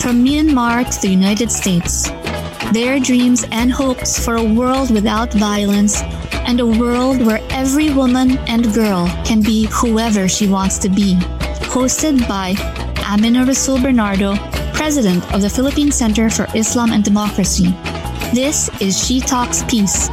from Myanmar to the United States. Their dreams and hopes for a world without violence and a world where every woman and girl can be whoever she wants to be. Hosted by Amina Rasul Bernardo, President of the Philippine Center for Islam and Democracy. This is She Talks Peace.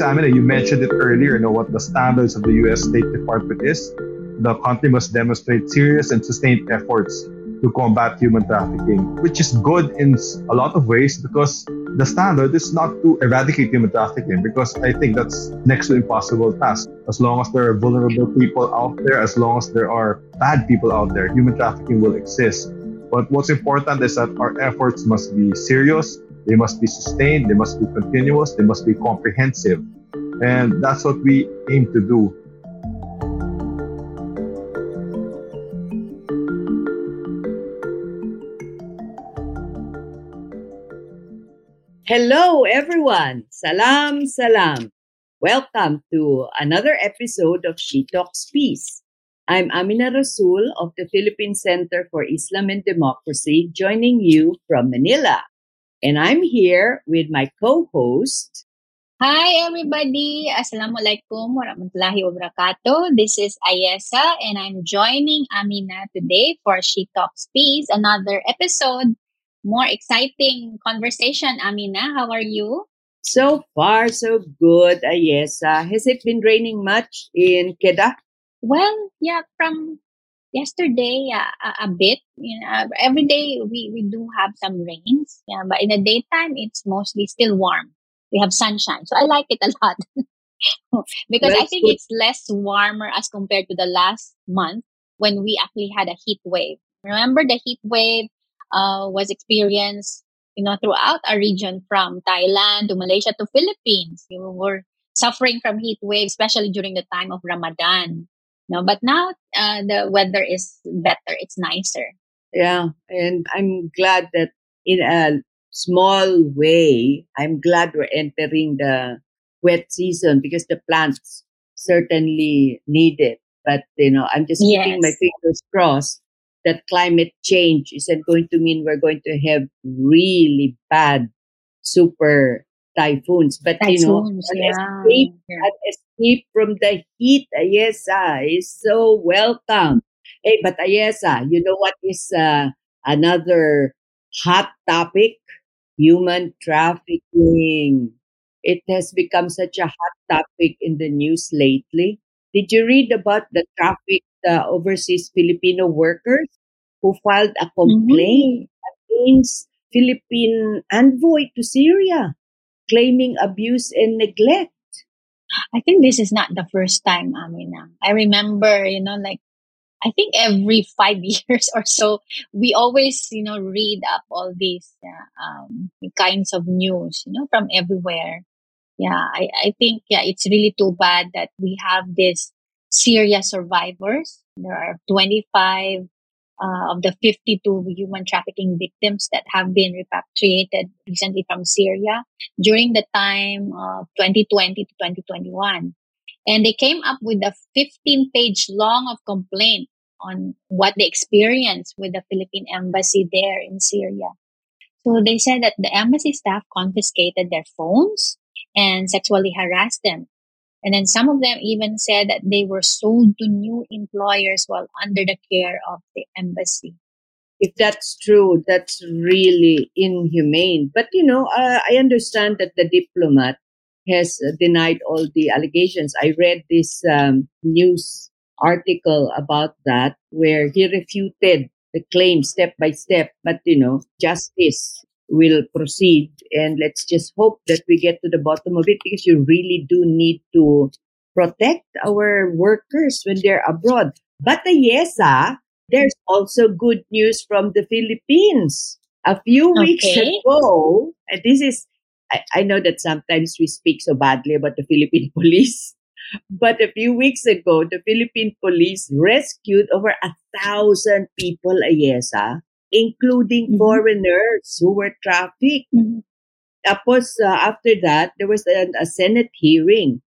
Ms. You mentioned it earlier, you know, what the standards of the U.S. State Department is. The country must demonstrate serious and sustained efforts to combat human trafficking, which is good in a lot of ways because the standard is not to eradicate human trafficking because I think that's next to impossible task. As long as there are vulnerable people out there, as long as there are bad people out there, human trafficking will exist. But what's important is that our efforts must be serious, they must be sustained, they must be continuous, they must be comprehensive. And that's what we aim to do. Hello, everyone. Salam, salam. Welcome to another episode of She Talks Peace. I'm Amina Rasul of the Philippine Center for Islam and Democracy, joining you from Manila. And I'm here with my co-host. Hi, everybody. Assalamualaikum warahmatullahi wabarakatuh. This is Ayesa, and I'm joining Amina today for She Talks Peace, another episode more exciting conversation. Amina, how are you? So far, so good, Ayesa. Has it been raining much in Kedah? Well, yeah, from yesterday, yeah, a, bit. You know, every day we, we do have some rains. Yeah, but in the daytime, it's mostly still warm. We have sunshine. So I like it a lot. because I think good. it's less warmer as compared to the last month when we actually had a heat wave. Remember the heat wave uh, was experienced, you know, throughout our region from Thailand to Malaysia to Philippines. We were suffering from heat wave, especially during the time of Ramadan. No, but now uh, the weather is better. It's nicer. Yeah, and I'm glad that in a small way, I'm glad we're entering the wet season because the plants certainly need it. But you know, I'm just yes. keeping my fingers crossed that climate change isn't going to mean we're going to have really bad super typhoons. But typhoons, you know, yeah. escape, yeah. escape from the heat, Ayesa, is so welcome. Hey, but Ayesa, you know what is uh, another hot topic? Human trafficking. It has become such a hot topic in the news lately. Did you read about the traffic the overseas Filipino workers who filed a complaint mm-hmm. against Philippine envoy to Syria, claiming abuse and neglect. I think this is not the first time, Amina. I remember, you know, like I think every five years or so, we always, you know, read up all these uh, um, kinds of news, you know, from everywhere. Yeah, I, I think, yeah, it's really too bad that we have this Syria survivors. There are 25 uh, of the 52 human trafficking victims that have been repatriated recently from Syria during the time of 2020 to 2021. And they came up with a 15 page long of complaint on what they experienced with the Philippine embassy there in Syria. So they said that the embassy staff confiscated their phones and sexually harassed them And then some of them even said that they were sold to new employers while under the care of the embassy. If that's true, that's really inhumane. But, you know, uh, I understand that the diplomat has denied all the allegations. I read this um, news article about that where he refuted the claim step by step. But, you know, justice will proceed. And let's just hope that we get to the bottom of it because you really do need to protect our workers when they're abroad. But uh, the YESA, ah, there's also good news from the Philippines. A few weeks Okay. ago, and this is, I, I know that sometimes we speak so badly about the Philippine police, but a few weeks ago, the Philippine police rescued over a thousand people, ah, Ayesa, ah. Including Mhm. foreigners who were trafficked. Mhm. Tapos, uh, after that, there was a, a Senate hearing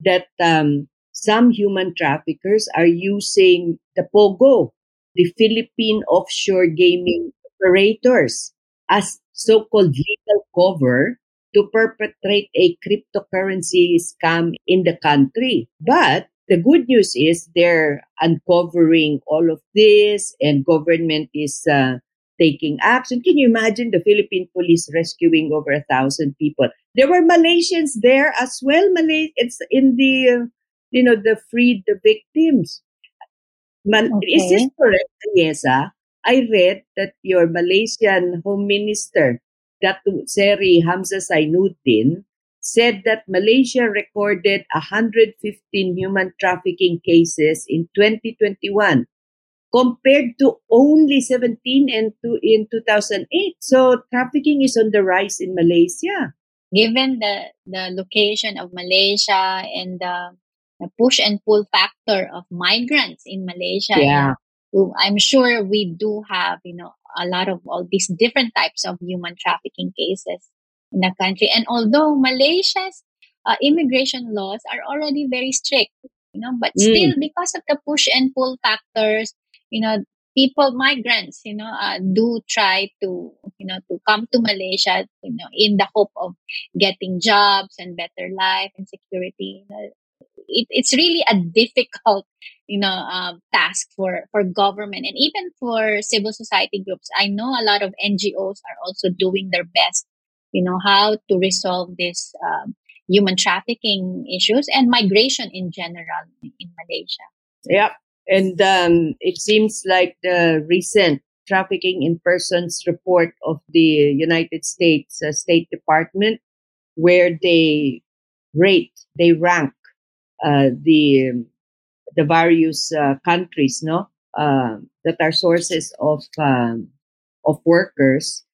that um, some human traffickers are using the POGO, the Philippine Offshore Gaming Operators, as so-called legal cover to perpetrate a cryptocurrency scam in the country. But the good news is they're uncovering all of this and government is uh, taking action. Can you imagine the Philippine police rescuing over a thousand people? There were Malaysians there as well. Malay, it's in the, uh, you know, the freed the victims. Man, Is this Okay. correct, Yesa? I read that your Malaysian Home Minister, Datuk Seri Hamzah Zainudin, said that Malaysia recorded 115 human trafficking cases in 2021 compared to only 17 in, in 2008. So trafficking is on the rise in Malaysia. Given the, the location of Malaysia and the, the push and pull factor of migrants in Malaysia, Yeah. I'm sure we do have, you know, a lot of all these different types of human trafficking cases in the country. And although Malaysia's uh, immigration laws are already very strict, you know, but Mm. still because of the push and pull factors, you know, people, migrants, you know, uh, do try to, you know, to come to Malaysia, you know, in the hope of getting jobs and better life and security. You know, it, it's really a difficult you know um, task for for government and even for civil society groups i know a lot of ngos are also doing their best you know how to resolve this um, human trafficking issues and migration in general in malaysia Yep. And um, it seems like the recent trafficking in persons report of the United States uh, State Department, where they rate, they rank uh, the the various uh, countries, no, uh, that are sources of um, of workers.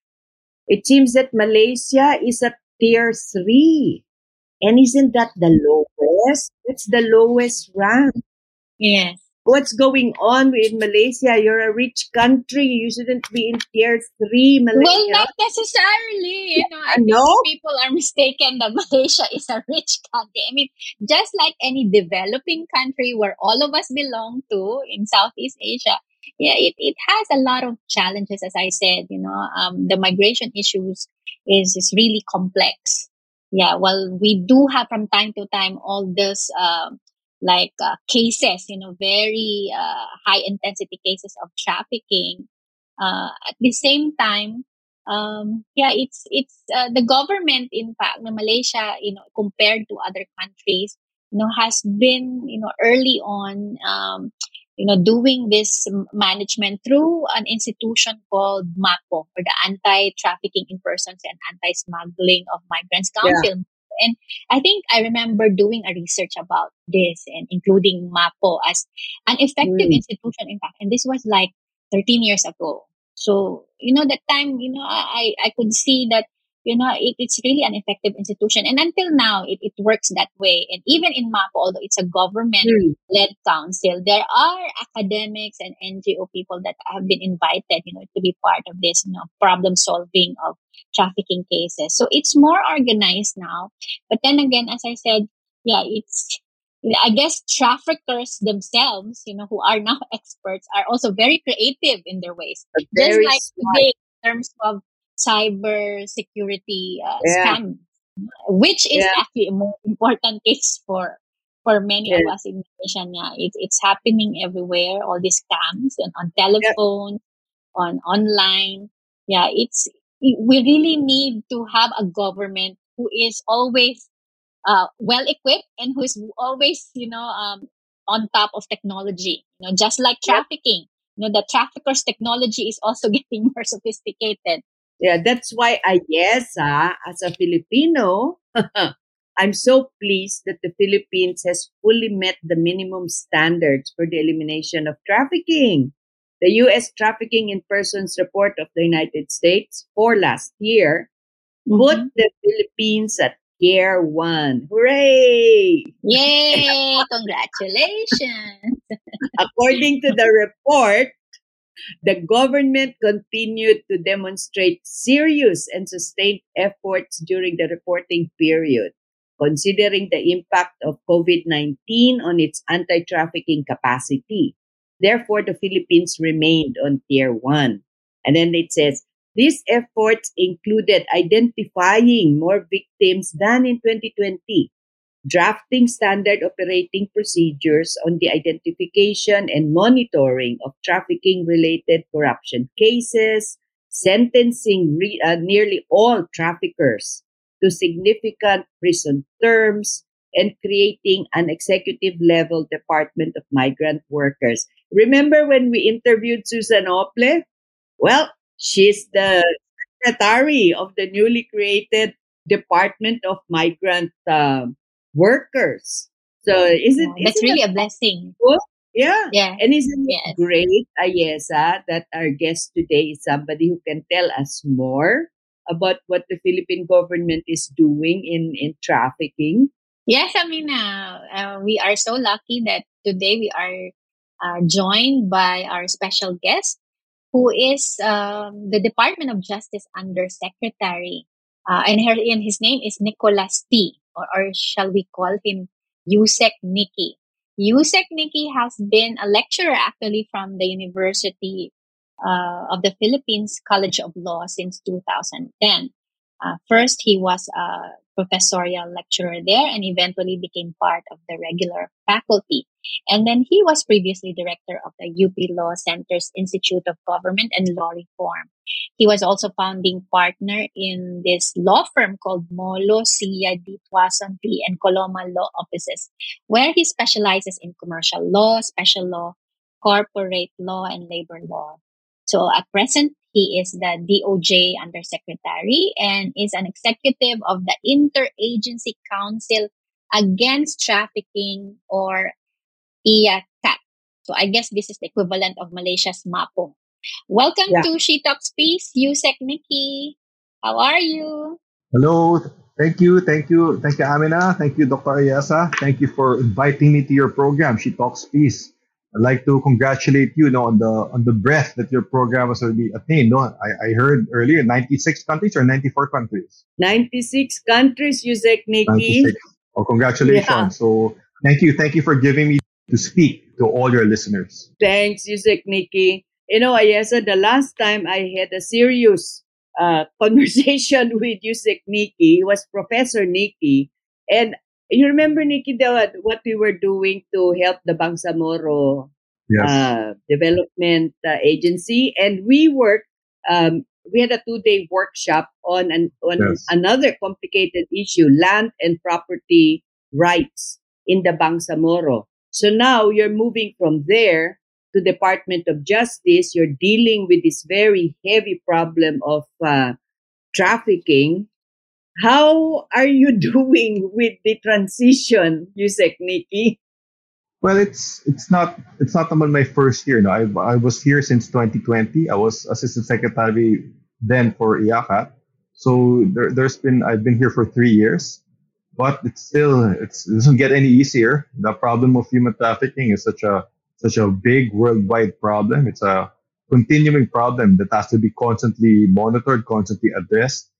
It seems that Malaysia is at tier three, and isn't that the lowest? It's the lowest rank yes what's going on with Malaysia? You're a rich country. You shouldn't be in tier three, Malaysia. well not necessarily you know i I think people are mistaken that malaysia is a rich country i mean just like any developing country where all of us belong to in southeast asia yeah it, it has a lot of challenges as i said you know um, the migration issues is is really complex. Yeah well we do have from time to time all this um, like uh, cases you know very uh, high intensity cases of trafficking. Uh, at the same time um, yeah it's it's uh, the government in fact the malaysia you know compared to other countries you know has been you know early on um, you know doing this management through an institution called MAPO or the Anti-Trafficking in Persons and Anti-Smuggling of Migrants Yeah. Council. And I think I remember doing a research about this and including MAPO as an effective Mm. institution, in fact. And this was like 13 years ago. So, you know, that time, you know, I, I could see that, you know, it, it's really an effective institution. And until now, it, it works that way. And even in MAPO, although it's a government Hmm. led council, there are academics and NGO people that have been invited, you know, to be part of this, you know, problem solving of trafficking cases. So it's more organized now. But then again, as I said, yeah, it's I guess traffickers themselves, you know, who are now experts, are also very creative in their ways. Just Very like smart. today, in terms of cyber security uh, Yeah. scam, which is Yeah. actually a more important case for for many Yeah. of us in Malaysia. Yeah, it's it's happening everywhere. All these scams and on telephone, on online. Yeah, it's we really need to have a government who is always uh, well equipped and who is always you know um, on top of technology. You know, just like trafficking. You know, the traffickers' technology is also getting more sophisticated. Yeah, that's why Ayesa, as a Filipino, I'm so pleased that the Philippines has fully met the minimum standards for the elimination of trafficking. The U.S. Trafficking in Persons Report of the United States for last year put Mhm. the Philippines at tier one. Hooray! Yay! Congratulations! According to the report, the government continued to demonstrate serious and sustained efforts during the reporting period, considering the impact of COVID 19 on its anti trafficking capacity. Therefore, the Philippines remained on tier one. And then it says, these efforts included identifying more victims than in 2020, drafting standard operating procedures on the identification and monitoring of trafficking related corruption cases, sentencing re- uh, nearly all traffickers to significant prison terms, and creating an executive level Department of Migrant Workers. Remember when we interviewed Susan Ople? Well, she's the secretary of the newly created Department of Migrant um, Workers. So isn't Yeah, that's isn't really a blessing. cool? Yeah. Yeah. And isn't it great, Ayesa, that our guest today is somebody who can tell us more about what the Philippine government is doing in, in trafficking? Yes, Amina. Uh, we are so lucky that today we are uh, joined by our special guest, who is um, the Department of Justice Undersecretary. Uh, and, her, and his name is Nicholas Ty, or, shall we call him Yusek Nikki. Yusek Nikki has been a lecturer actually from the University uh, of the Philippines College of Law since 2010. Uh, first, he was a professorial lecturer there and eventually became part of the regular faculty. And then he was previously director of the UP Law Center's Institute of Government and Law Reform. He was also founding partner in this law firm called Molo, Sia, Dy Tuazon, P. and Coloma Law Offices, where he specializes in commercial law, special law, corporate law, and labor law. So at present, he is the DOJ Undersecretary and is an executive of the Interagency Council Against Trafficking or IACAT. So I guess this is the equivalent of Malaysia's MAPO. Welcome Yeah. to She Talks Peace, Yusek Nikki. How are you? Hello. Thank you. Thank you. Thank you, Amina. Thank you, Dr. Ayasa. Thank you for inviting me to your program, She Talks Peace. I'd like to congratulate you, you know, on the on the breadth that your program has already attained. No, I, I heard earlier 96 countries or 94 countries. 96 countries, Yusek Nikki. 96. Oh, congratulations. Yeah. So thank you. Thank you for giving me to speak to all your listeners. Thanks, Yusek Nikki. You know, Ayesa, the last time I had a serious uh, conversation with Yusek Nikki was Professor Nikki. And you remember, Nikki, the, what we were doing to help the Bangsamoro Yes. uh, development uh, agency, and we worked. Um, we had a two-day workshop on an on Yes. another complicated issue: land and property rights in the Bangsamoro. So now you're moving from there to Department of Justice. You're dealing with this very heavy problem of uh, trafficking. How are you doing with the transition, Yusek Nikki? Well, it's it's not it's not about my first year. No, I I was here since 2020. I was assistant secretary then for IACAT. So there, there's been I've been here for three years, but it's still it's, it doesn't get any easier. The problem of human trafficking is such a such a big worldwide problem. It's a continuing problem that has to be constantly monitored, constantly addressed,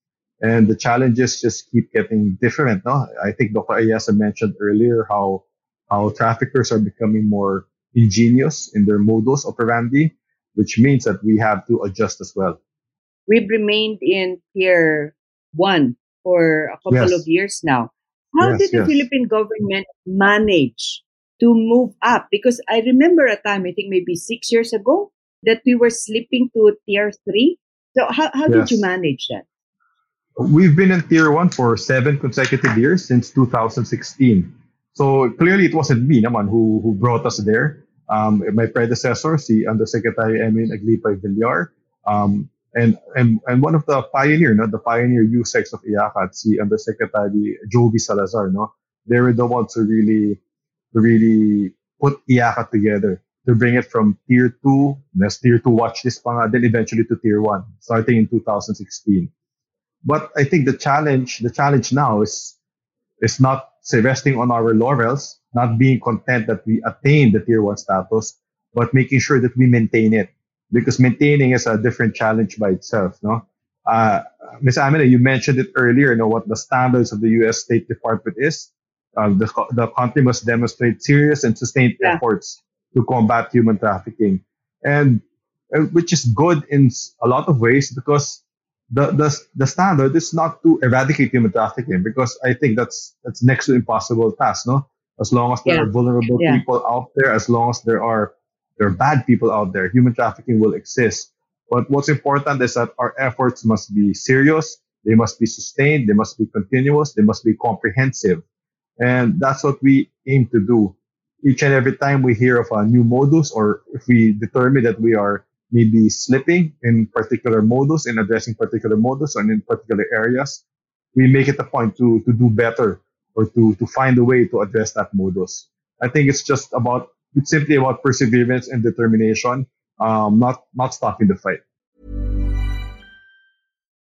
and the challenges just keep getting different. No, I think Dr. Ayasa mentioned earlier how how traffickers are becoming more ingenious in their modus operandi, which means that we have to adjust as well. we've remained in tier one for a couple Yes. of years now. How Yes, did the yes. Philippine government manage to move up? Because I remember a time, I think maybe six years ago, that we were slipping to tier three. So how, how did you manage that? We've been in tier one for seven consecutive years since 2016. So clearly it wasn't me naman who, who brought us there. Um, my predecessor, si Undersecretary Emin Aglipay Villar, um, and, and, and one of the pioneer, no, the pioneer USEX of IACAT, si Undersecretary Joby Salazar, no, they were the ones who really, really put IACAT together to bring it from tier two, next tier two watch this, PangA, then eventually to tier one, starting in 2016 but I think the challenge, the challenge now is is not say resting on our laurels, not being content that we attain the tier one status, but making sure that we maintain it. Because maintaining is a different challenge by itself, no? Uh, Ms. Amina, you mentioned it earlier, you know, what the standards of the U.S. State Department is. Uh, the, the country must demonstrate serious and sustained Yeah. efforts to combat human trafficking. And uh, which is good in a lot of ways because the, the the standard is not to eradicate human trafficking because I think that's that's next to impossible task, no? As long as there Yeah. are vulnerable Yeah. people out there, as long as there are there are bad people out there, human trafficking will exist. But what's important is that our efforts must be serious, they must be sustained, they must be continuous, they must be comprehensive. And that's what we aim to do. Each and every time we hear of a new modus or if we determine that we are maybe slipping in particular modus, in addressing particular modus or in particular areas, we make it a point to, to do better or to, to find a way to address that modus. I think it's just about, it's simply about perseverance and determination, um, not, not stopping the fight.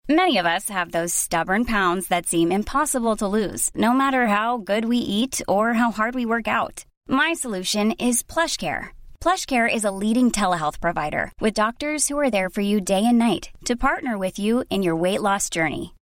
Many of us have those stubborn pounds that seem impossible to lose, no matter how good we eat or how hard we work out. My solution is PlushCare. PlushCare is a leading telehealth provider with doctors who are there for you day and night to partner with you in your weight loss journey.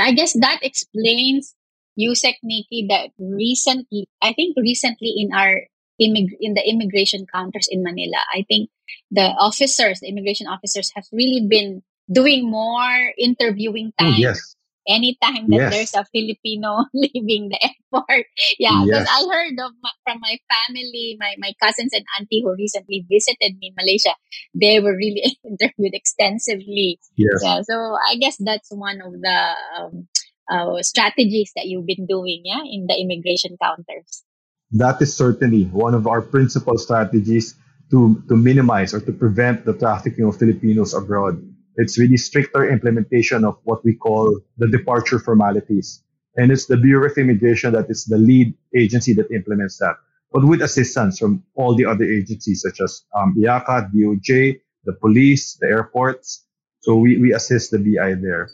I guess that explains Yusek Nikki that recently, I think recently in our immig- in the immigration counters in Manila, I think the officers, the immigration officers, have really been doing more interviewing Oh, time yes. Anytime that Yes. there's a Filipino leaving the airport. Yeah, because Yes. I heard of my, from my family, my, my cousins and auntie who recently visited me in Malaysia, they were really interviewed extensively. Yes. Yeah, so I guess that's one of the um, uh, strategies that you've been doing, yeah, in the immigration counters. That is certainly one of our principal strategies to, to minimize or to prevent the trafficking of Filipinos abroad. It's really stricter implementation of what we call the departure formalities. And it's the Bureau of Immigration that is the lead agency that implements that, but with assistance from all the other agencies such as um, IACA, DOJ, the police, the airports. So we, we assist the BI there.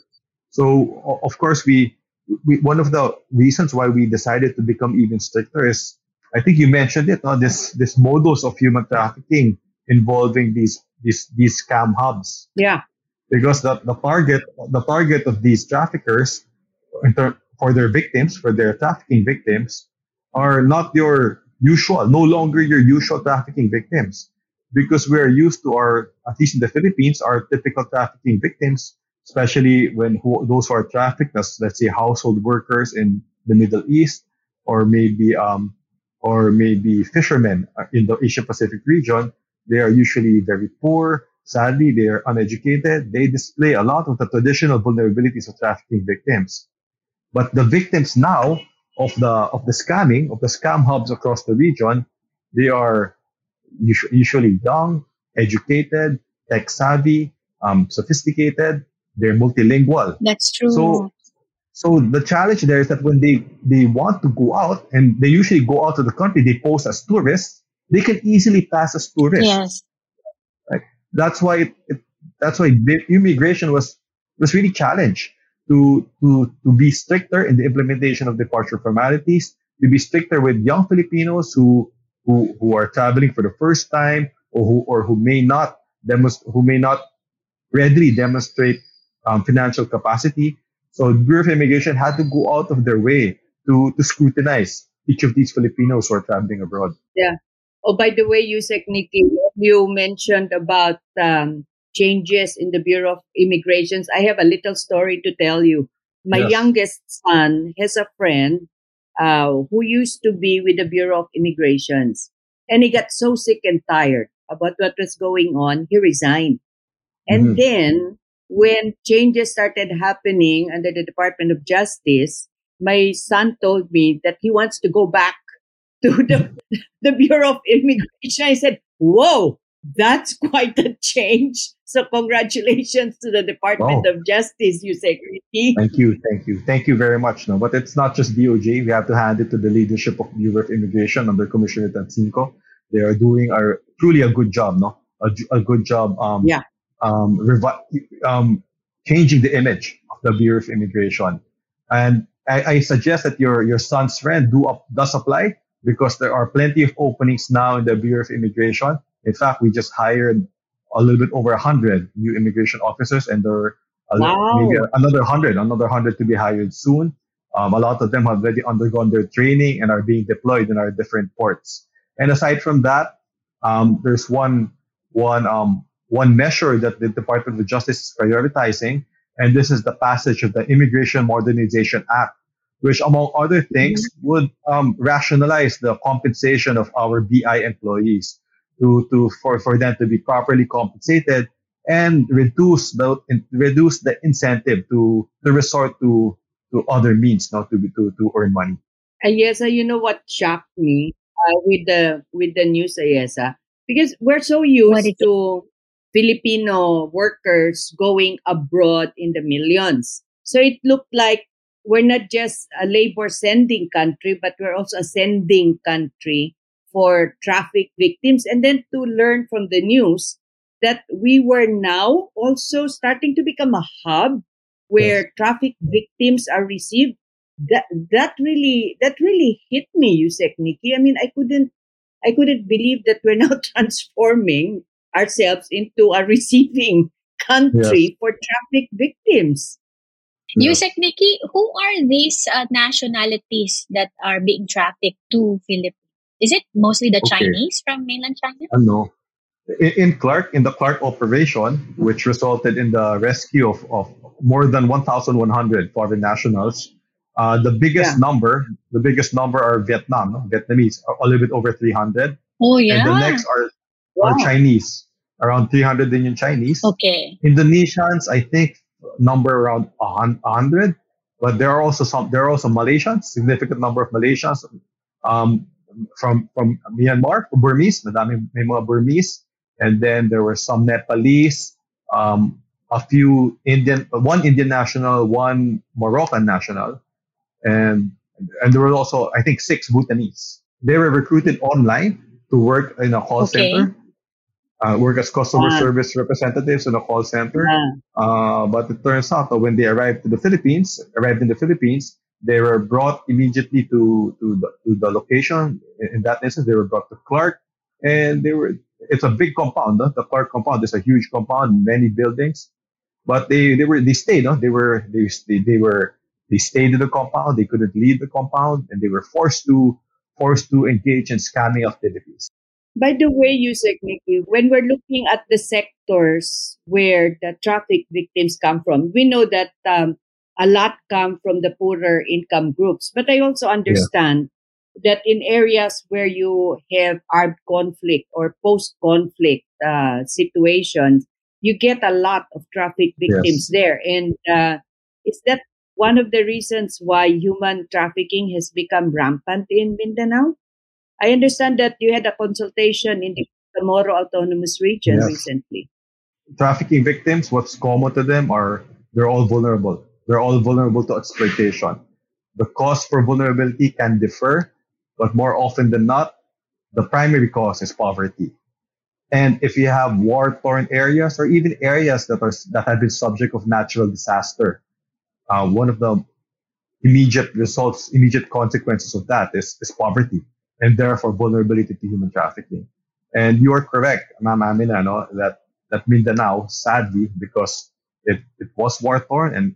So of course we, we one of the reasons why we decided to become even stricter is I think you mentioned it, no? this this modus of human trafficking involving these these these scam hubs Yeah. Because the, the target the target of these traffickers for their victims for their trafficking victims are not your usual no longer your usual trafficking victims. Because we're used to our at least in the Philippines our typical trafficking victims especially when who, those who are trafficked as let's say household workers in the Middle East or maybe um or maybe fishermen in the Asia Pacific region they are usually very poor Sadly, they are uneducated. They display a lot of the traditional vulnerabilities of trafficking victims. But the victims now of the of the scamming of the scam hubs across the region, they are usually young, educated, tech savvy, um, sophisticated. they're multilingual. That's true. So, so the challenge there is that when they they want to go out and they usually go out to the country, they pose as tourists. They can easily pass as tourists. yes. That's why it, it, that's why immigration was was really challenged to to to be stricter in the implementation of departure formalities, to be stricter with young Filipinos who who who are traveling for the first time or who or who may not demonstrate who may not readily demonstrate um, financial capacity. So Bureau of Immigration had to go out of their way to to scrutinize each of these Filipinos who are traveling abroad. Oh, by the way, Yusek Nikki, you mentioned about um, changes in the Bureau of Immigrations. I have a little story to tell you. My Yes. youngest son has a friend uh, who used to be with the Bureau of Immigrations, and he got so sick and tired about what was going on, he resigned. And Mhm. then, when changes started happening under the Department of Justice, my son told me that he wants to go back to the, the Bureau of Immigration. I said, Whoa, that's quite a change. So, congratulations to the Department of Justice, you say, Thank you, thank you, thank you very much. No, but it's not just DOJ. We have to hand it to the leadership of Bureau of Immigration under Commissioner Tansingco. They are doing a truly a good job. No, a, a good job. Um, Yeah. Um, revi- um, changing the image of the Bureau of Immigration, and I, I suggest that your your son's friend do up, does apply because there are plenty of openings now in the Bureau of Immigration. In fact, we just hired a little bit over 100 new immigration officers and there are Wow. maybe another 100, another 100 to be hired soon. Um, a lot of them have already undergone their training and are being deployed in our different ports. And aside from that, um, there's one, one, um, one measure that the Department of Justice is prioritizing, and this is the passage of the Immigration Modernization Act, which, among other things, would um, rationalize the compensation of our BI employees to, to for, for them to be properly compensated and reduce the reduce the incentive to to resort to to other means not to be to, to earn money. Ayesa, you know what shocked me uh, with the with the news, Ayesa? Because we're so used to Filipino workers going abroad in the millions. So it looked like we're not just a labor sending country, but we're also a sending country for traffic victims. And then to learn from the news that we were now also starting to become a hub where traffic victims are received that that really that really hit me, Yusek Nikki. I mean, I couldn't I couldn't believe that we're now transforming ourselves into a receiving country for traffic victims. Yusek Nikki, who are these uh, nationalities that are being trafficked to Philippines? Is it mostly the Okay. Chinese from mainland China? No, in, in Clark, in the Clark operation, which resulted in the rescue of, of more than 1,100 foreign nationals, uh, the biggest Yeah. number, the biggest number are Vietnam. Vietnamese, a little bit over 300, Oh yeah. and the next are, Wow. are Chinese, around 300 Indian Chinese. Okay. Indonesians, I think, number around a hundred, but there are also some. There are also Malaysians, significant number of Malaysians, um, from from Myanmar, Burmese, madami may mga Burmese, and then there were some Nepalese, um, a few Indian, one Indian national, one Moroccan national, and and there were also I think six Bhutanese. They were recruited online to work in a call Okay. center, uh, work as customer Ah. service representatives in a call center. Yeah. Uh, but it turns out that when they arrived to the Philippines, arrived in the Philippines, they were brought immediately to to the, to the location. In that instance, they were brought to Clark, and they were. It's a big compound. No? The Clark compound is a huge compound, many buildings, but they they were they stayed. No? They were they they, they were they stayed in the compound. They couldn't leave the compound, and they were forced to forced to engage in scamming activities. By the way, Yusek Nikki, when we're looking at the sectors where the traffic victims come from, we know that um, a lot come from the poorer income groups. But I also understand that in areas where you have armed conflict or post-conflict uh, situations, you get a lot of traffic victims there. And uh, is that one of the reasons why human trafficking has become rampant in Mindanao? I understand that you had a consultation in the Moro Autonomous Region Yes. recently. trafficking victims, what's common to them are they're all vulnerable. They're all vulnerable to exploitation. The cause for vulnerability can differ, but more often than not, the primary cause is poverty. And if you have war-torn areas or even areas that are that have been subject of natural disaster, uh, one of the immediate results, immediate consequences of that is, is poverty and therefore vulnerability to human trafficking. And you are correct, Ma'am Amina, no, that, that Mindanao, sadly, because it, it was war torn and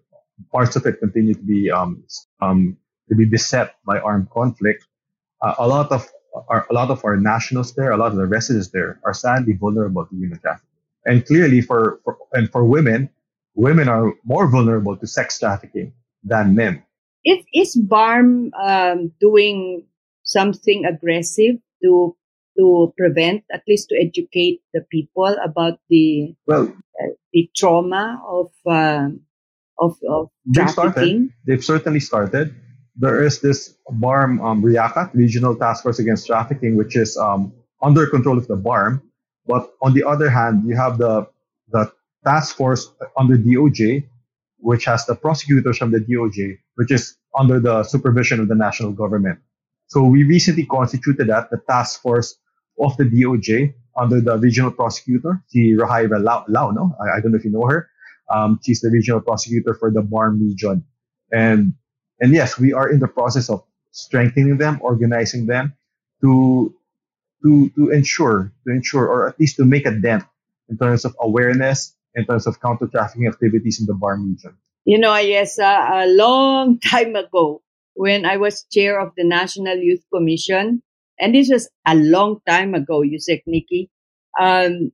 parts of it continue to be um, um, to be beset by armed conflict. Uh, a lot of our, a lot of our nationals there, a lot of the residents there are sadly vulnerable to human trafficking. And clearly, for, for and for women, women are more vulnerable to sex trafficking than men. Is is BARMM um, doing something aggressive to to prevent, at least to educate the people about the well uh, the trauma of uh, of, of they've trafficking? started. They've certainly started. There is this BARMM um, RIACAT, Regional Task Force Against Trafficking, which is um, under control of the BARMM. But on the other hand, you have the the task force under DOJ, which has the prosecutors from the DOJ, which is under the supervision of the national government. So we recently constituted that, the task force of the DOJ under the regional prosecutor, si Rahaira Lau, Lau no? I, I, don't know if you know her. Um, she's the regional prosecutor for the BARMM region. And, and yes, we are in the process of strengthening them, organizing them to, to, to ensure, to ensure, or at least to make a dent in terms of awareness, in terms of counter trafficking activities in the BARMM region. You know, yes, uh, a long time ago, when I was chair of the National Youth Commission, and this was a long time ago, Yusek Nikki, um,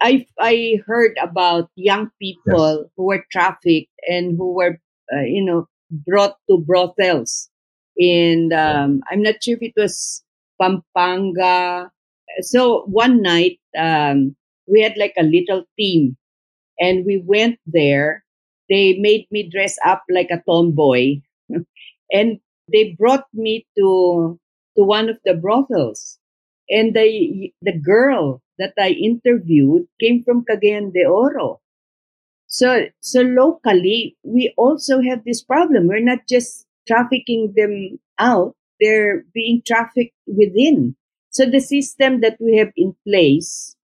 I, I heard about young people yes. who were trafficked and who were, uh, you know, brought to brothels. And um, I'm not sure if it was Pampanga. So one night, um, we had like a little team and we went there. They made me dress up like a tomboy and they brought me to to one of the brothels and the the girl that I interviewed came from Cagayan de Oro. So so locally we also have this problem. We're not just trafficking them out, they're being trafficked within. So the system that we have in place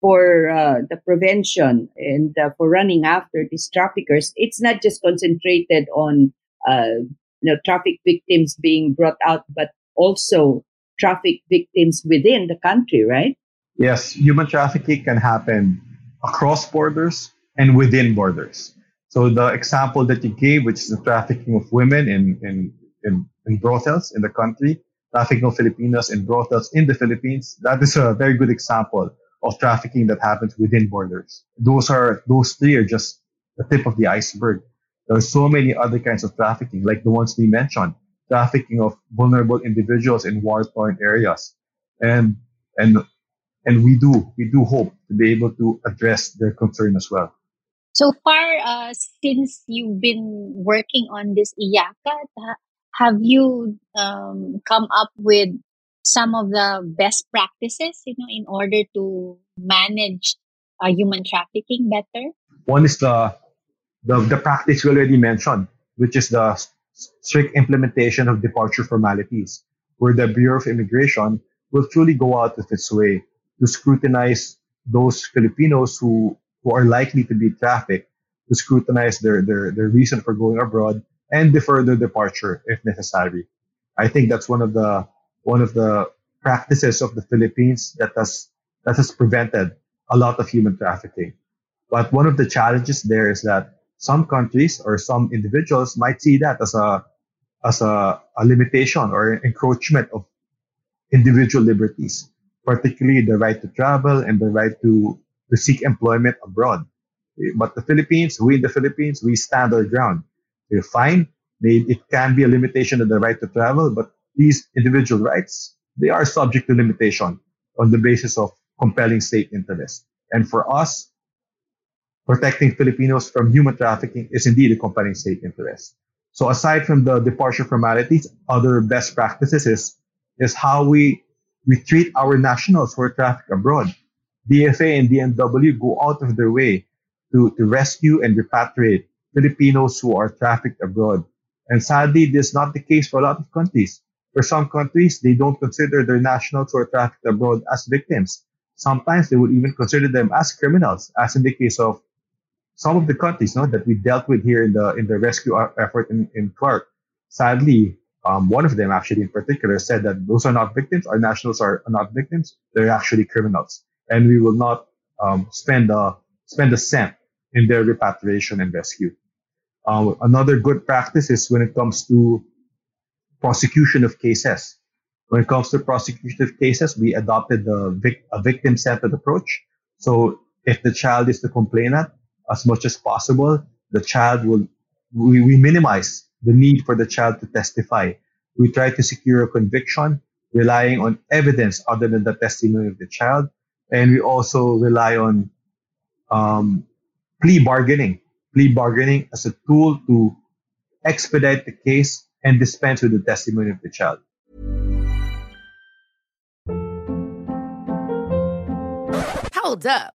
for uh, the prevention and uh, for running after these traffickers, it's not just concentrated on uh, you know, traffic victims being brought out, but also traffic victims within the country, right? Yes, human trafficking can happen across borders and within borders. So the example that you gave, which is the trafficking of women in, in, in, in brothels in the country, trafficking of Filipinos in brothels in the Philippines, that is a very good example of trafficking that happens within borders. Those are, those three are just the tip of the iceberg. There are so many other kinds of trafficking, like the ones we mentioned, trafficking of vulnerable individuals in war-torn areas. And, and, and we do, we do hope to be able to address their concern as well. So far, uh, since you've been working on this IACAT, have you um, come up with some of the best practices, you know, in order to manage uh, human trafficking better? One is the the, the practice we already mentioned, which is the strict implementation of departure formalities, where the Bureau of Immigration will truly go out of its way to scrutinize those Filipinos who, who are likely to be trafficked, to scrutinize their, their, their reason for going abroad and defer their departure if necessary. I think that's one of the one of the practices of the Philippines that has that has prevented a lot of human trafficking. But one of the challenges there is that some countries or some individuals might see that as a as a, a limitation or encroachment of individual liberties, particularly the right to travel and the right to, to seek employment abroad. But the Philippines, we in the Philippines, we stand our ground. We're fine. It can be a limitation of the right to travel, but these individual rights, they are subject to limitation on the basis of compelling state interest. And for us, protecting Filipinos from human trafficking is indeed a compelling state interest. So aside from the departure formalities, other best practices is, is how we, we treat our nationals who are trafficked abroad. DFA and DMW go out of their way to, to rescue and repatriate Filipinos who are trafficked abroad. And sadly, this is not the case for a lot of countries. For some countries, they don't consider their nationals who are trafficked abroad as victims. Sometimes they would even consider them as criminals, as in the case of some of the countries no, that we dealt with here in the in the rescue effort in, in Clark. Sadly, um, one of them actually in particular said that those are not victims. Our nationals are not victims. They're actually criminals, and we will not um, spend a spend a cent in their repatriation and rescue. Uh, another good practice is when it comes to prosecution of cases. When it comes to prosecution of cases, we adopted the vic- a victim-centered approach. So if the child is the complainant, as much as possible, the child will, we, we minimize the need for the child to testify. We try to secure a conviction relying on evidence other than the testimony of the child. And we also rely on um, plea bargaining, plea bargaining as a tool to expedite the case and dispense with the testimony of the child. Hold up.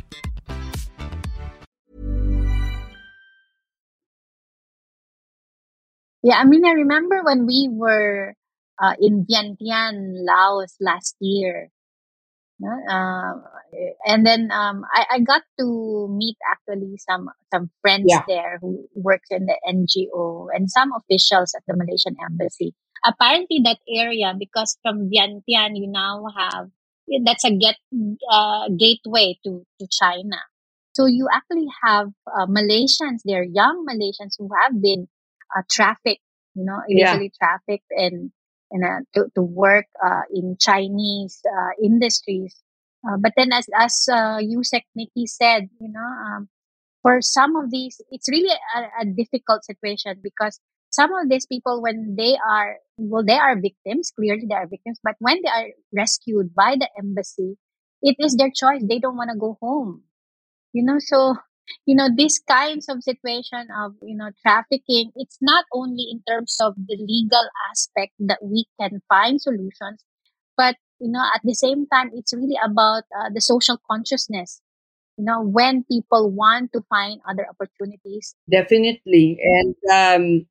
Yeah, I mean, I remember when we were uh, in Vientiane, Laos last year. Uh, and then um, I, I got to meet actually some some friends Yeah. there who works in the NGO and some officials at the Malaysian embassy. Apparently, that area because from Vientiane you now have that's a get uh, gateway to to China. So you actually have uh, Malaysians there, young Malaysians who have been uh, trafficked, you know, Yeah. illegally trafficked and and uh, to to work uh, in Chinese uh, industries. Uh, but then, as as uh, Yusek Nikki said, you know, um, for some of these, it's really a, a difficult situation because some of these people, when they are well, they are victims. Clearly, they are victims. But when they are rescued by the embassy, it is their choice. They don't want to go home. You know, so you know these kinds of situation of you know trafficking it's not only in terms of the legal aspect that we can find solutions but you know at the same time it's really about uh, the social consciousness you know when people want to find other opportunities. Definitely, and um,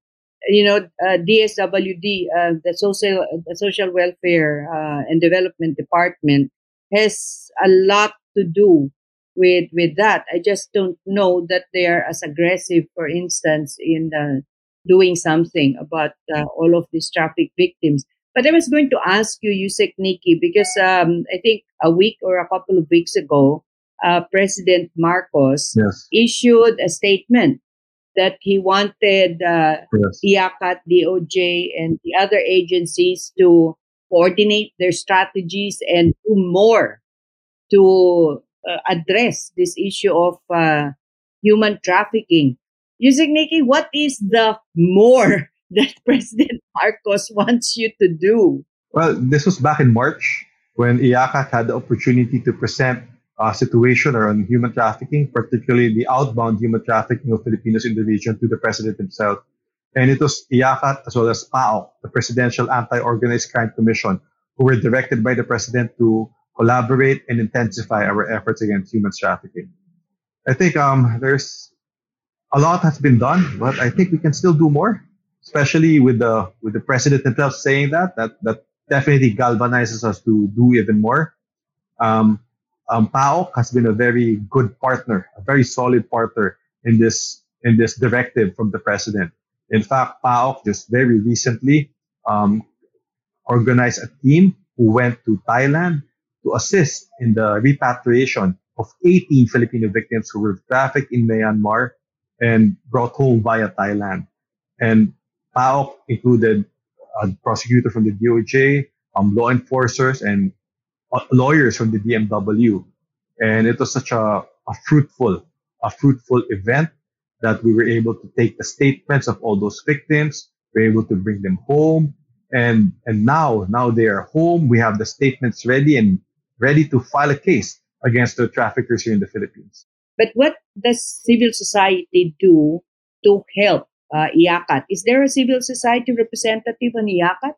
you know, uh, DSWD, uh, the social the social welfare uh, and development department, has a lot to do with with that. I just don't know that they are as aggressive, for instance, in uh, doing something about uh, all of these traffic victims. But I was going to ask you, Yusek Nikki, because um, I think a week or a couple of weeks ago, uh, President Marcos Yes. issued a statement that he wanted uh, Yes. IACAT, DOJ, and the other agencies to coordinate their strategies and do more to uh, address this issue of uh, human trafficking. Yusek Nikki, what is the more that President Marcos wants you to do? Well, this was back in March when IACAT had the opportunity to present a situation around human trafficking, particularly the outbound human trafficking of Filipinos in the region to the president himself. And it was IACAT as well as PAOCC, the Presidential Anti-Organized Crime Commission, who were directed by the president to collaborate and intensify our efforts against human trafficking. I think um, there's a lot has been done, but I think we can still do more, especially with the with the president himself saying that that that definitely galvanizes us to do even more. Um, um, PAOCC has been a very good partner, a very solid partner in this in this directive from the president. In fact, PAOCC just very recently um, organized a team who went to Thailand to assist in the repatriation of 18 Filipino victims who were trafficked in Myanmar and brought home via Thailand. And PAOCC included a prosecutor from the DOJ, um, law enforcers, and uh, lawyers from the DMW. And it was such a, a fruitful, a fruitful event that we were able to take the statements of all those victims, we were able to bring them home, And and now now they are home. We have the statements ready and ready to file a case against the traffickers here in the Philippines. But what does civil society do to help uh, IACAT? Is there a civil society representative on IACAT?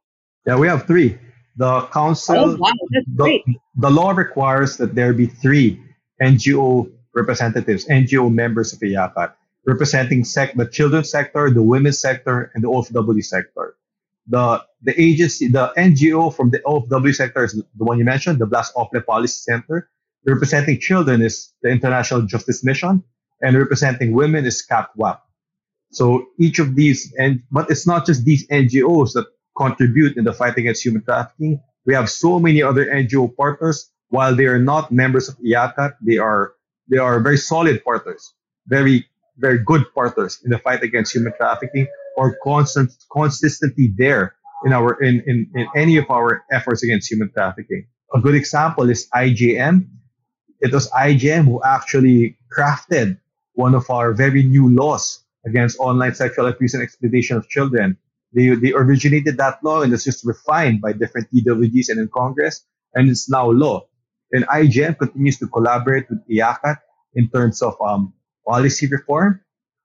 Yeah, we have three. The council, Oh, wow, that's the, great. the law requires that there be three NGO representatives, NGO members of IACAT, representing sec- the children's sector, the women's sector, and the OFW sector. The the agency, the NGO from the OFW sector is the one you mentioned, the Blas Ople Policy Center. Representing children is the International Justice Mission, and representing women is CATW-AP. So each of these, and but it's not just these NGOs that contribute in the fight against human trafficking. We have so many other NGO partners. While they are not members of IACAT, they are they are very solid partners, very very good partners in the fight against human trafficking, or constant consistently there in our in, in, in any of our efforts against human trafficking. A good example is IJM. It was IJM who actually crafted one of our very new laws against online sexual abuse and exploitation of children. They, they originated that law and it's just refined by different TWGs and in Congress, and it's now law. And IJM continues to collaborate with IACAT in terms of um, policy reform.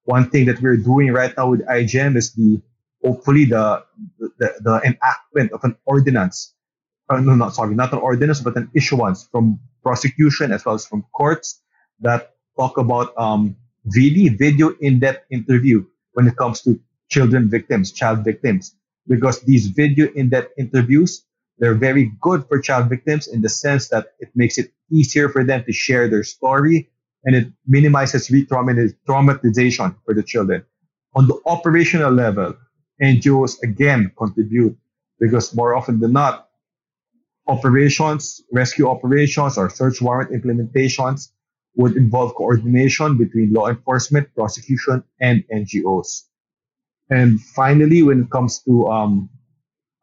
One thing that we're doing right now with IJM is the hopefully the the, the enactment of an ordinance. Uh, no, not sorry, not an ordinance, but an issuance from prosecution as well as from courts that talk about um, VD, video in-depth interview when it comes to children victims, child victims, because these video in-depth interviews, they're very good for child victims in the sense that it makes it easier for them to share their story and it minimizes re-traumatization for the children. On the operational level, NGOs again contribute because more often than not, operations, rescue operations or search warrant implementations would involve coordination between law enforcement, prosecution, and NGOs. And finally, when it comes to um,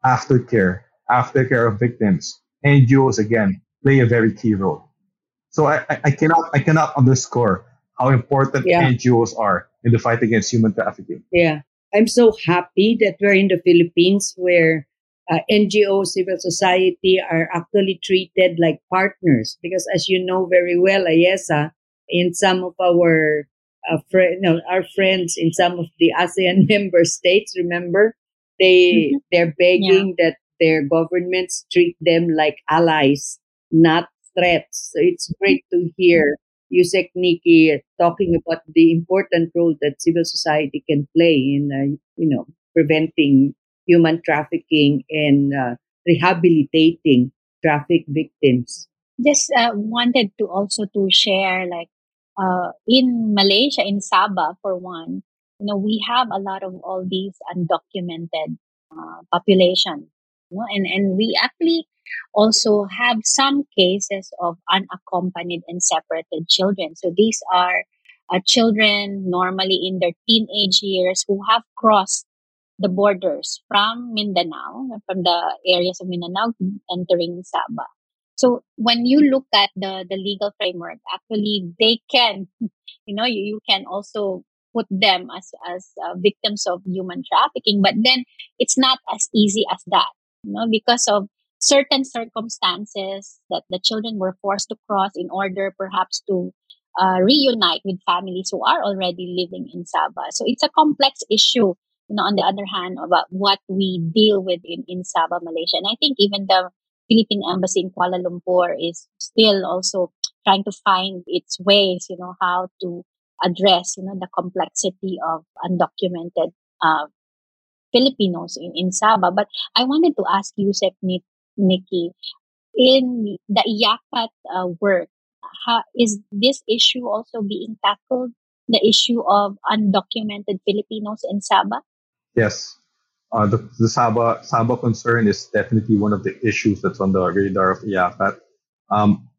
aftercare, aftercare of victims, NGOs again play a very key role. So I, I, I cannot I cannot underscore how important Yeah. NGOs are in the fight against human trafficking. Yeah. I'm so happy that we're in the Philippines where uh, NGO, civil society are actually treated like partners because as you know very well, Ayesa, in some of our uh, fri- no, our friends in some of the ASEAN member states, remember, they Mhm. they're begging that their governments treat them like allies, not threats. So it's great to hear Yusek Nikki talking about the important role that civil society can play in, uh, you know, preventing human trafficking and uh, rehabilitating traffic victims. just uh, wanted to also to share like uh, in Malaysia in Sabah for one you know we have a lot of all these undocumented uh, population know and and we actually also have some cases of unaccompanied and separated children. So these are uh, children normally in their teenage years who have crossed the borders from Mindanao from the areas of Mindanao entering Sabah. So when you look at the the legal framework, actually they can, you know, you, you can also put them as as uh, victims of human trafficking. But then it's not as easy as that, know, because of certain circumstances that the children were forced to cross in order perhaps to uh, reunite with families who are already living in Sabah. So it's a complex issue. You know, on the other hand, about what we deal with in, in Sabah, Malaysia. And I think even the Philippine embassy in Kuala Lumpur is still also trying to find its ways, you know, how to address, you know, the complexity of undocumented uh, Filipinos in, in Sabah. But I wanted to ask you, Sep Ni- Nikki, in the IACAT uh, work, how, is this issue also being tackled? The issue of undocumented Filipinos in Sabah? Yes. Uh, the, the Sabah concern is definitely one of the issues that's on the radar of IACAT. Um,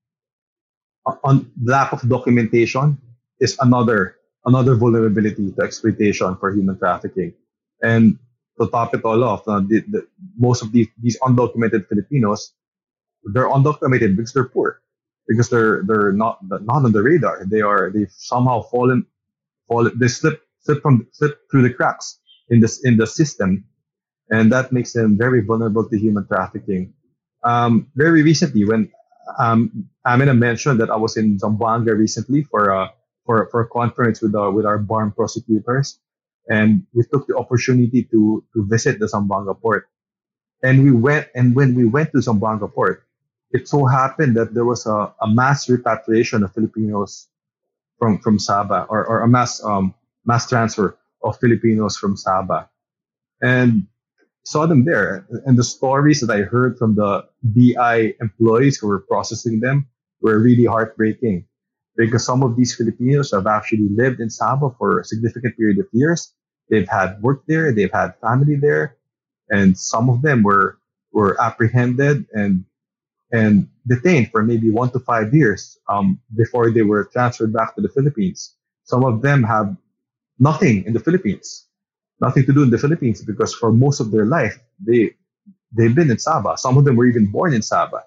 on lack of documentation is another another vulnerability to exploitation for human trafficking. And to top it all off, uh, the, the, most of these, these undocumented Filipinos, they're undocumented because they're poor, because they're they're not not on the radar. They are they've somehow fallen, fallen they slip slip from slip through the cracks in this in the system. and that makes them very vulnerable to human trafficking. Um, very recently, when um, Amina mentioned that I was in Zamboanga recently for a for, for a conference with our with our BARMM prosecutors, and we took the opportunity to to visit the Zamboanga port. And we went, and when we went to Zamboanga port, it so happened that there was a, a mass repatriation of Filipinos from from Sabah, or, or a mass um, mass transfer of Filipinos from Sabah, and saw them there. And the stories that I heard from the BI employees who were processing them were really heartbreaking because some of these Filipinos have actually lived in Sabah for a significant period of years. They've had work there, they've had family there, and some of them were were apprehended and and detained for maybe one to five years um, before they were transferred back to the Philippines. Some of them have nothing in the Philippines, nothing to do in the Philippines because for most of their life they they've been in Sabah. Some of them were even born in Sabah.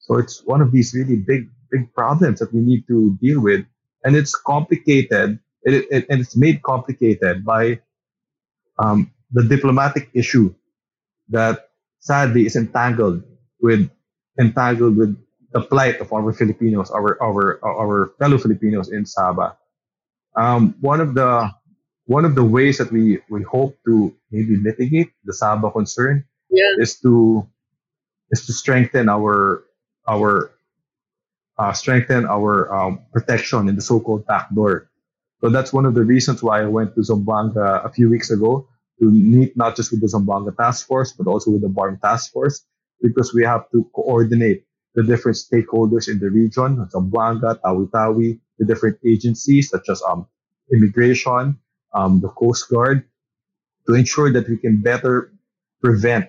So it's one of these really big big problems that we need to deal with, and it's complicated. It, it, and it's made complicated by um, the diplomatic issue that sadly is entangled with entangled with the plight of our Filipinos, our our our fellow Filipinos in Sabah. Um, one of the one of the ways that we we hope to maybe mitigate the Sabah concern Yeah. is to is to strengthen our our uh, strengthen our um, protection in the so-called backdoor. So that's one of the reasons why I went to Zamboanga a few weeks ago to meet not just with the Zamboanga Task Force, but also with the BARMM Task Force, because we have to coordinate the different stakeholders in the region, Zamboanga, Tawi-Tawi, the different agencies such as um, immigration, um, the Coast Guard, to ensure that we can better prevent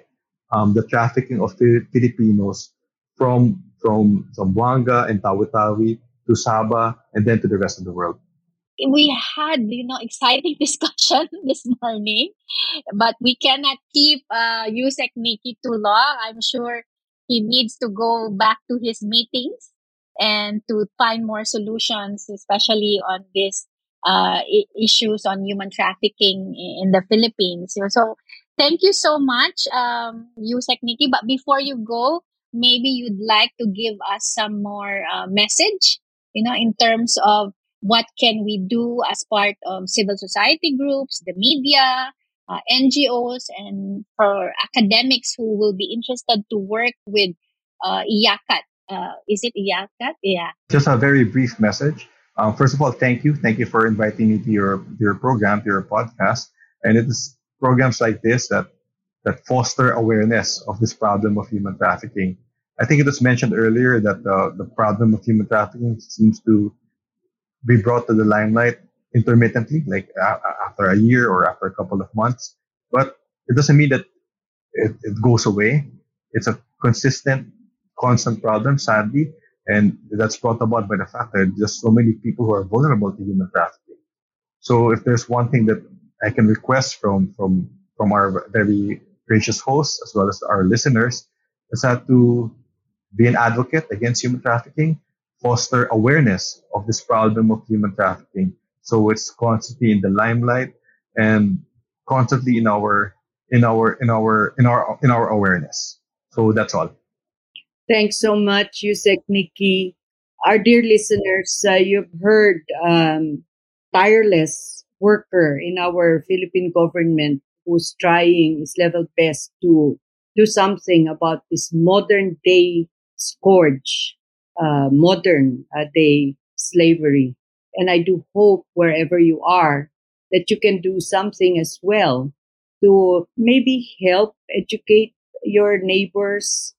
um, the trafficking of Filipinos from from Zamboanga and Tawi-Tawi to Sabah and then to the rest of the world. we had you know exciting discussion this morning but we cannot keep uh Yusek Nikki too long. I'm sure he needs to go back to his meetings and to find more solutions especially on this uh I- issues on human trafficking in the philippines. So so thank you so much um Yusek Nikki. But before you go maybe you'd like to give us some more uh, message you know in terms of what can we do as part of civil society groups, the media, uh, NGOs, and for academics who will be interested to work with uh. Uh, is it IACAT? Yeah. Just a very brief message. Um, first of all, thank you. Thank you for inviting me to your, your program, to your podcast. And it is programs like this that, that foster awareness of this problem of human trafficking. I think it was mentioned earlier that the, the problem of human trafficking seems to be brought to the limelight intermittently, like uh, after a year or after a couple of months. But it doesn't mean that it, it goes away. It's a consistent, constant problem, sadly. And that's brought about by the fact that there's so many people who are vulnerable to human trafficking. So if there's one thing that I can request from, from, from our very gracious hosts as well as our listeners is that to be an advocate against human trafficking, foster awareness of this problem of human trafficking. So it's constantly in the limelight and constantly in our in our in our in our in our awareness. So that's all. Thanks so much, Yusek Nikki. Our dear listeners, uh, you've heard um, tireless worker in our Philippine government who's trying his level best to do something about this modern day scourge, uh, modern uh, day slavery. And I do hope wherever you are that you can do something as well to maybe help educate your neighbors,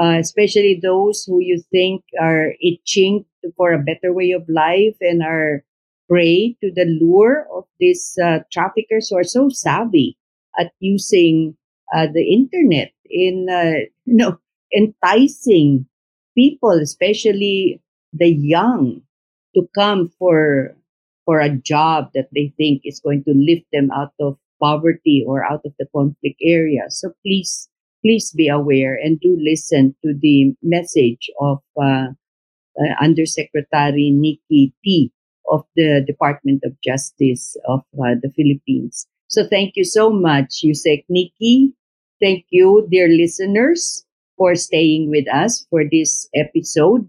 uh, especially those who you think are itching for a better way of life and are prey to the lure of these uh, traffickers who are so savvy at using uh, the internet in uh, you know enticing people, especially the young, to come for for a job that they think is going to lift them out of poverty or out of the conflict area. So please, please be aware and do listen to the message of uh, uh, Undersecretary Nikki Ty of the Department of Justice of uh, the Philippines. So thank you so much, Yusek Nikki. thank you, dear listeners, for staying with us for this episode.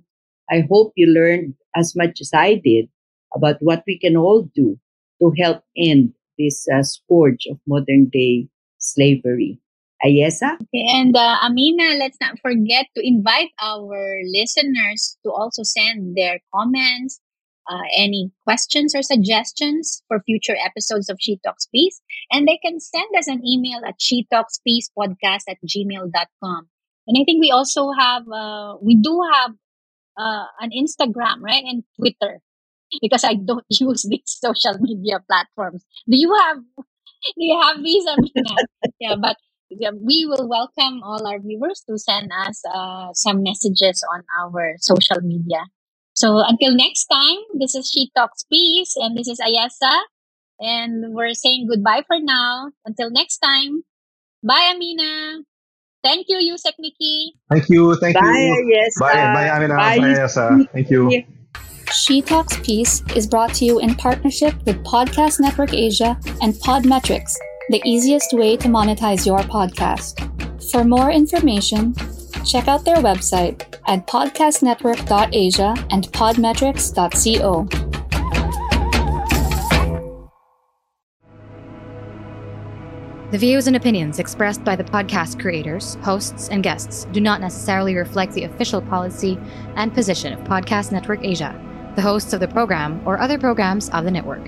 I hope you learned as much as I did about what we can all do to help end this uh, scourge of modern day slavery. Ayesa? Okay, and uh, Amina, let's not forget to invite our listeners to also send their comments, uh, any questions or suggestions for future episodes of She Talks Peace. And they can send us an email at she talks peace podcast at gmail.com. And I think we also have, uh, we do have uh, an Instagram, right? And Twitter because I don't use these social media platforms. Do you have, do you have these, Amina? yeah, but yeah, we will welcome all our viewers to send us uh, some messages on our social media. So until next time, this is She Talks Peace, and this is Ayesa, and we're saying goodbye for now. Until next time, bye, Amina. Thank you, Yusek Nikki. Thank you. Thank Bye, you. Ayesa. Bye, bye, Amina. Bye, Bye, Ayesa. Thank you. She Talks Peace is brought to you in partnership with Podcast Network Asia and Podmetrics, the easiest way to monetize your podcast. For more information, check out their website at podcastnetwork.asia and podmetrics.co. The views and opinions expressed by the podcast creators, hosts, and guests do not necessarily reflect the official policy and position of Podcast Network Asia, the hosts of the program, or other programs of the network.